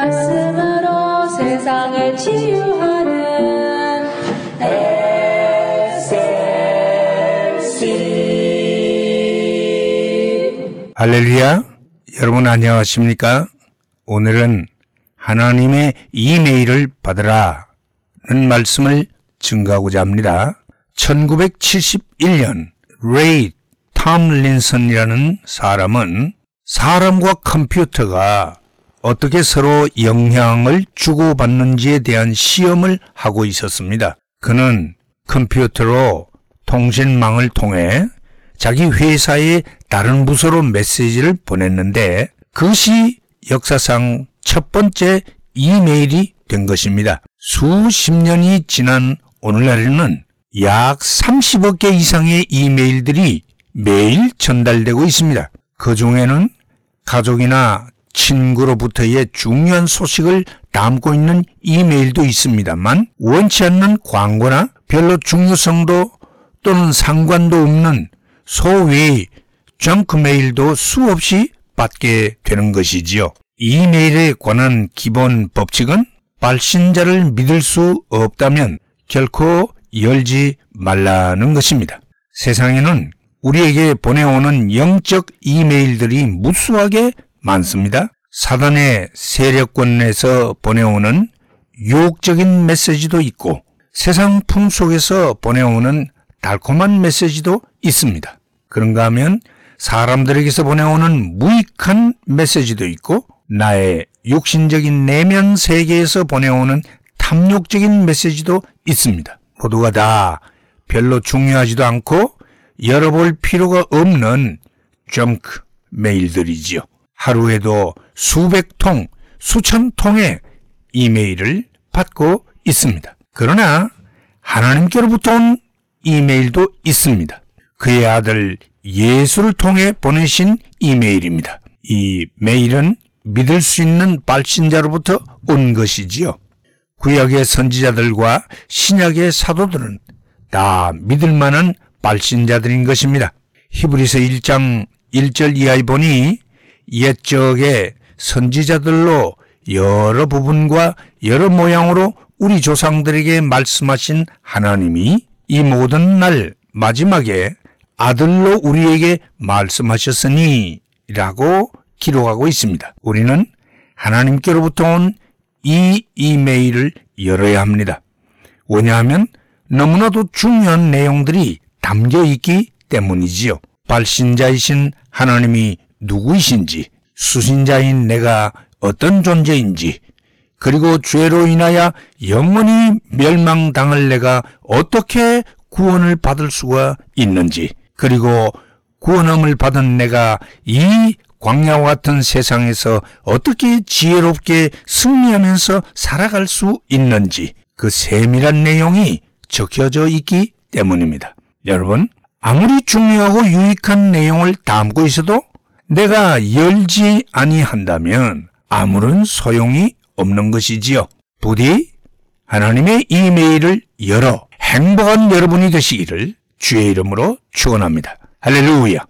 말씀으로 세상을 치유하는 SLC 할렐루야. 여러분 안녕하십니까? 오늘은 하나님의 이메일을 받으라 는 말씀을 증가하고자 합니다. 1971년 레이 탐 린슨이라는 사람은 사람과 컴퓨터가 어떻게 서로 영향을 주고받는지에 대한 시험을 하고 있었습니다. 그는 컴퓨터로 통신망을 통해 자기 회사의 다른 부서로 메시지를 보냈는데 그것이 역사상 첫 번째 이메일이 된 것입니다. 수십 년이 지난 오늘날에는 약 30억 개 이상의 이메일들이 매일 전달되고 있습니다. 그 중에는 가족이나 친구로부터의 중요한 소식을 담고 있는 이메일도 있습니다만 원치 않는 광고나 별로 중요성도 또는 상관도 없는 소위 정크 메일도 수없이 받게 되는 것이지요. 이메일에 관한 기본 법칙은 발신자를 믿을 수 없다면 결코 열지 말라는 것입니다. 세상에는 우리에게 보내오는 영적 이메일들이 무수하게 많습니다. 사단의 세력권에서 보내오는 유혹적인 메시지도 있고 세상 풍속에서 보내오는 달콤한 메시지도 있습니다. 그런가 하면 사람들에게서 보내오는 무익한 메시지도 있고 나의 육신적인 내면 세계에서 보내오는 탐욕적인 메시지도 있습니다. 모두가 다 별로 중요하지도 않고 열어볼 필요가 없는 정크 메일들이지요. 하루에도 수백 통, 수천 통의 이메일을 받고 있습니다. 그러나 하나님께로부터 온 이메일도 있습니다. 그의 아들 예수를 통해 보내신 이메일입니다. 이 메일은 믿을 수 있는 발신자로부터 온 것이지요. 구약의 선지자들과 신약의 사도들은 다 믿을 만한 발신자들인 것입니다. 히브리서 1장 1절 이하에 보니 옛적의 선지자들로 여러 부분과 여러 모양으로 우리 조상들에게 말씀하신 하나님이 이 모든 날 마지막에 아들로 우리에게 말씀하셨으니 라고 기록하고 있습니다. 우리는 하나님께로부터 온 이 이메일을 열어야 합니다. 왜냐하면 너무나도 중요한 내용들이 담겨 있기 때문이지요. 발신자이신 하나님이 누구이신지, 수신자인 내가 어떤 존재인지, 그리고 죄로 인하여 영원히 멸망당할 내가 어떻게 구원을 받을 수가 있는지, 그리고 구원함을 받은 내가 이 광야와 같은 세상에서 어떻게 지혜롭게 승리하면서 살아갈 수 있는지 그 세밀한 내용이 적혀져 있기 때문입니다. 여러분, 아무리 중요하고 유익한 내용을 담고 있어도 내가 열지 아니한다면 아무런 소용이 없는 것이지요. 부디 하나님의 이메일을 열어 행복한 여러분이 되시기를 주의 이름으로 축원합니다. 할렐루야.